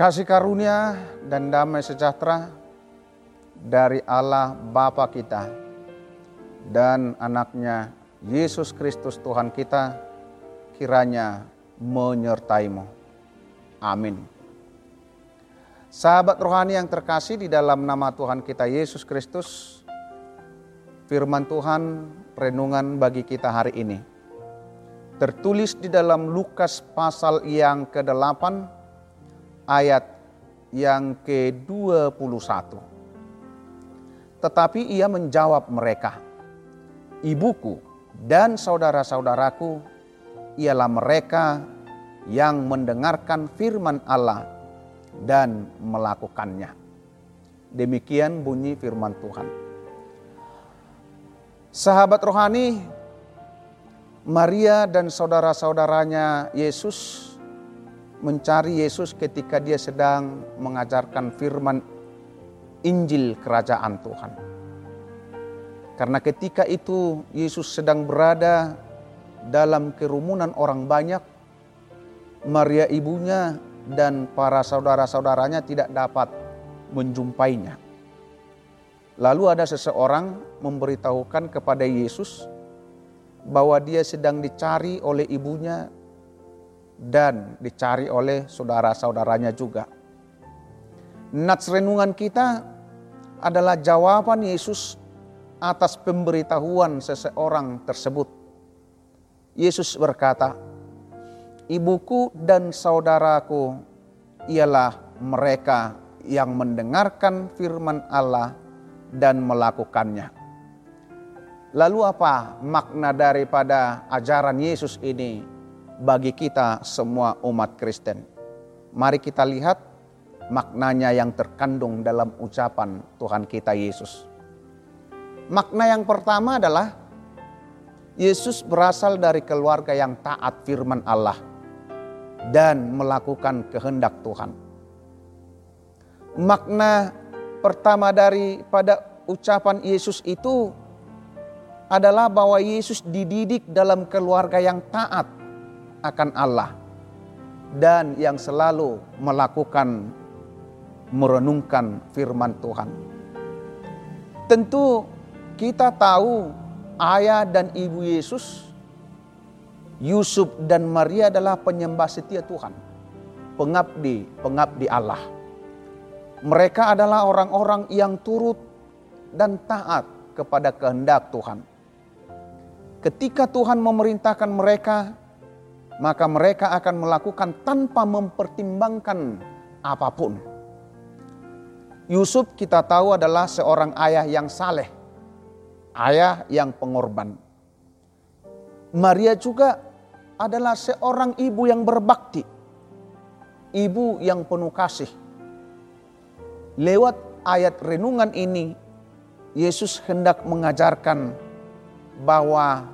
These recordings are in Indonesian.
Kasih karunia dan damai sejahtera dari Allah Bapa kita dan anaknya Yesus Kristus Tuhan kita kiranya menyertaimu. Amin. Sahabat rohani yang terkasih di dalam nama Tuhan kita Yesus Kristus, firman Tuhan renungan bagi kita hari ini. Tertulis di dalam Lukas pasal yang ke-8 ayat yang ke-21. Tetapi ia menjawab mereka, Ibuku dan saudara-saudaraku ialah mereka yang mendengarkan firman Allah dan melakukannya. Demikian bunyi firman Tuhan. Sahabat rohani, Maria dan saudara-saudaranya Yesus mencari Yesus ketika dia sedang mengajarkan firman Injil kerajaan Tuhan. Karena ketika itu Yesus sedang berada dalam kerumunan orang banyak, Maria ibunya dan para saudara-saudaranya tidak dapat menjumpainya. Lalu ada seseorang memberitahukan kepada Yesus bahwa dia sedang dicari oleh ibunya dan dicari oleh saudara-saudaranya juga. Nats renungan kita adalah jawaban Yesus atas pemberitahuan seseorang tersebut. Yesus berkata, "Ibuku dan saudaraku ialah mereka yang mendengarkan firman Allah dan melakukannya." Lalu, apa makna daripada ajaran Yesus ini bagi kita semua umat Kristen? Mari kita lihat maknanya yang terkandung dalam ucapan Tuhan kita Yesus. Makna yang pertama adalah Yesus berasal dari keluarga yang taat firman Allah dan melakukan kehendak Tuhan. Makna pertama daripada ucapan Yesus itu adalah bahwa Yesus dididik dalam keluarga yang taat akan Allah dan yang selalu melakukan merenungkan firman Tuhan. Tentu kita tahu ayah dan ibu Yesus, Yusuf dan Maria adalah penyembah setia Tuhan. Pengabdi, pengabdi Allah. Mereka adalah orang-orang yang turut dan taat kepada kehendak Tuhan. Ketika Tuhan memerintahkan mereka, maka mereka akan melakukan tanpa mempertimbangkan apa pun Yusuf kita tahu adalah seorang ayah yang saleh, ayah yang pengorban. Maria juga adalah seorang ibu yang berbakti, ibu yang penuh kasih. Lewat ayat renungan ini, Yesus hendak mengajarkan bahwa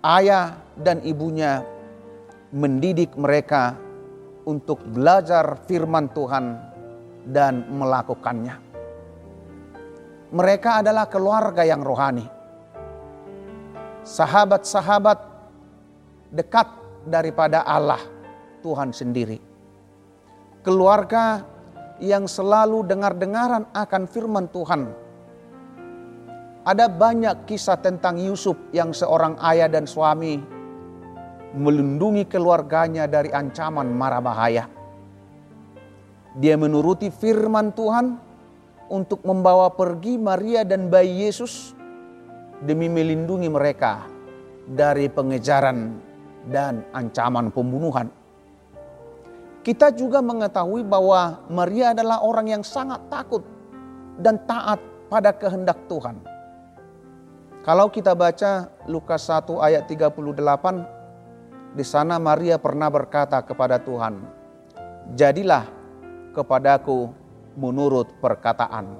ayah dan ibunya mendidik mereka untuk belajar firman Tuhan dan melakukannya. Mereka adalah keluarga yang rohani. Sahabat-sahabat dekat daripada Allah Tuhan sendiri. Keluarga yang selalu dengar-dengaran akan firman Tuhan. Ada banyak kisah tentang Yusuf yang seorang ayah dan suami melindungi keluarganya dari ancaman mara bahaya dia menuruti firman Tuhan untuk membawa pergi Maria dan bayi Yesus demi melindungi mereka dari pengejaran dan ancaman pembunuhan. Kita juga mengetahui bahwa Maria adalah orang yang sangat takut dan taat pada kehendak Tuhan. Kalau kita baca Lukas 1 ayat 38, di sana Maria pernah berkata kepada Tuhan, "Jadilah kepadaku menurut perkataan.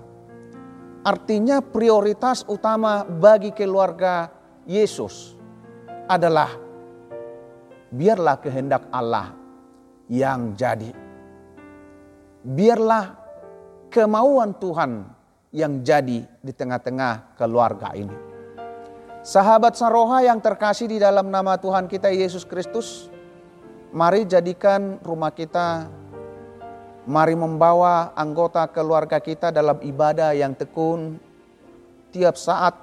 Artinya prioritas utama bagi keluarga Yesus adalah biarlah kehendak Allah yang jadi. Biarlah kemauan Tuhan yang jadi di tengah-tengah keluarga ini. Sahabat Saroha yang terkasih di dalam nama Tuhan kita Yesus Kristus, mari jadikan rumah kita Mari membawa anggota keluarga kita dalam ibadah yang tekun tiap saat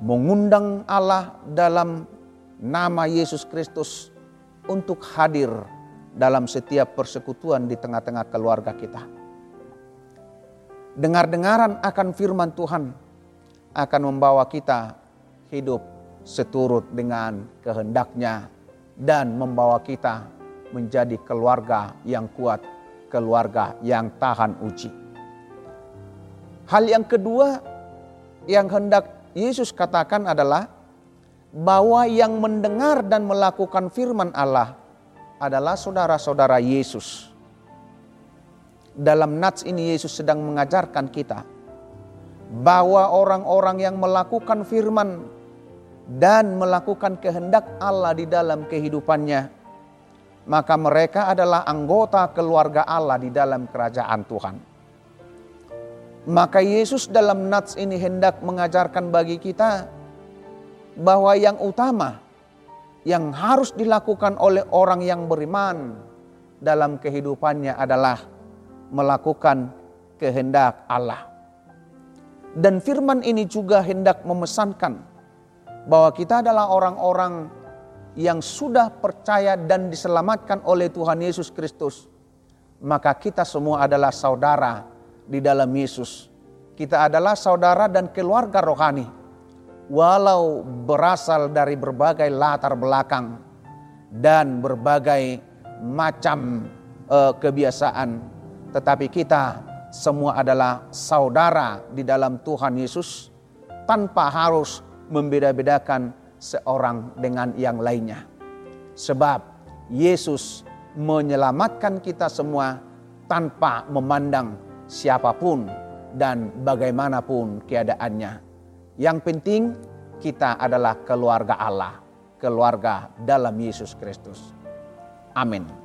mengundang Allah dalam nama Yesus Kristus untuk hadir dalam setiap persekutuan di tengah-tengah keluarga kita. Dengar-dengaran akan firman Tuhan akan membawa kita hidup seturut dengan kehendaknya dan membawa kita menjadi keluarga yang kuat, keluarga yang tahan uji. Hal yang kedua yang hendak Yesus katakan adalah bahwa yang mendengar dan melakukan firman Allah adalah saudara-saudara Yesus. Dalam nats ini Yesus sedang mengajarkan kita bahwa orang-orang yang melakukan firman dan melakukan kehendak Allah di dalam kehidupannya, maka mereka adalah anggota keluarga Allah di dalam kerajaan Tuhan. Maka Yesus dalam nats ini hendak mengajarkan bagi kita bahwa yang utama yang harus dilakukan oleh orang yang beriman dalam kehidupannya adalah melakukan kehendak Allah. Dan firman ini juga hendak memesankan bahwa kita adalah orang-orang yang sudah percaya dan diselamatkan oleh Tuhan Yesus Kristus. Maka kita semua adalah saudara di dalam Yesus. Kita adalah saudara dan keluarga rohani. Walau berasal dari berbagai latar belakang dan berbagai macam uh, kebiasaan, tetapi kita semua adalah saudara di dalam Tuhan Yesus tanpa harus membeda-bedakan seorang dengan yang lainnya. Sebab Yesus menyelamatkan kita semua tanpa memandang siapa pun dan bagaimanapun keadaannya. Yang penting kita adalah keluarga Allah, keluarga dalam Yesus Kristus. Amin.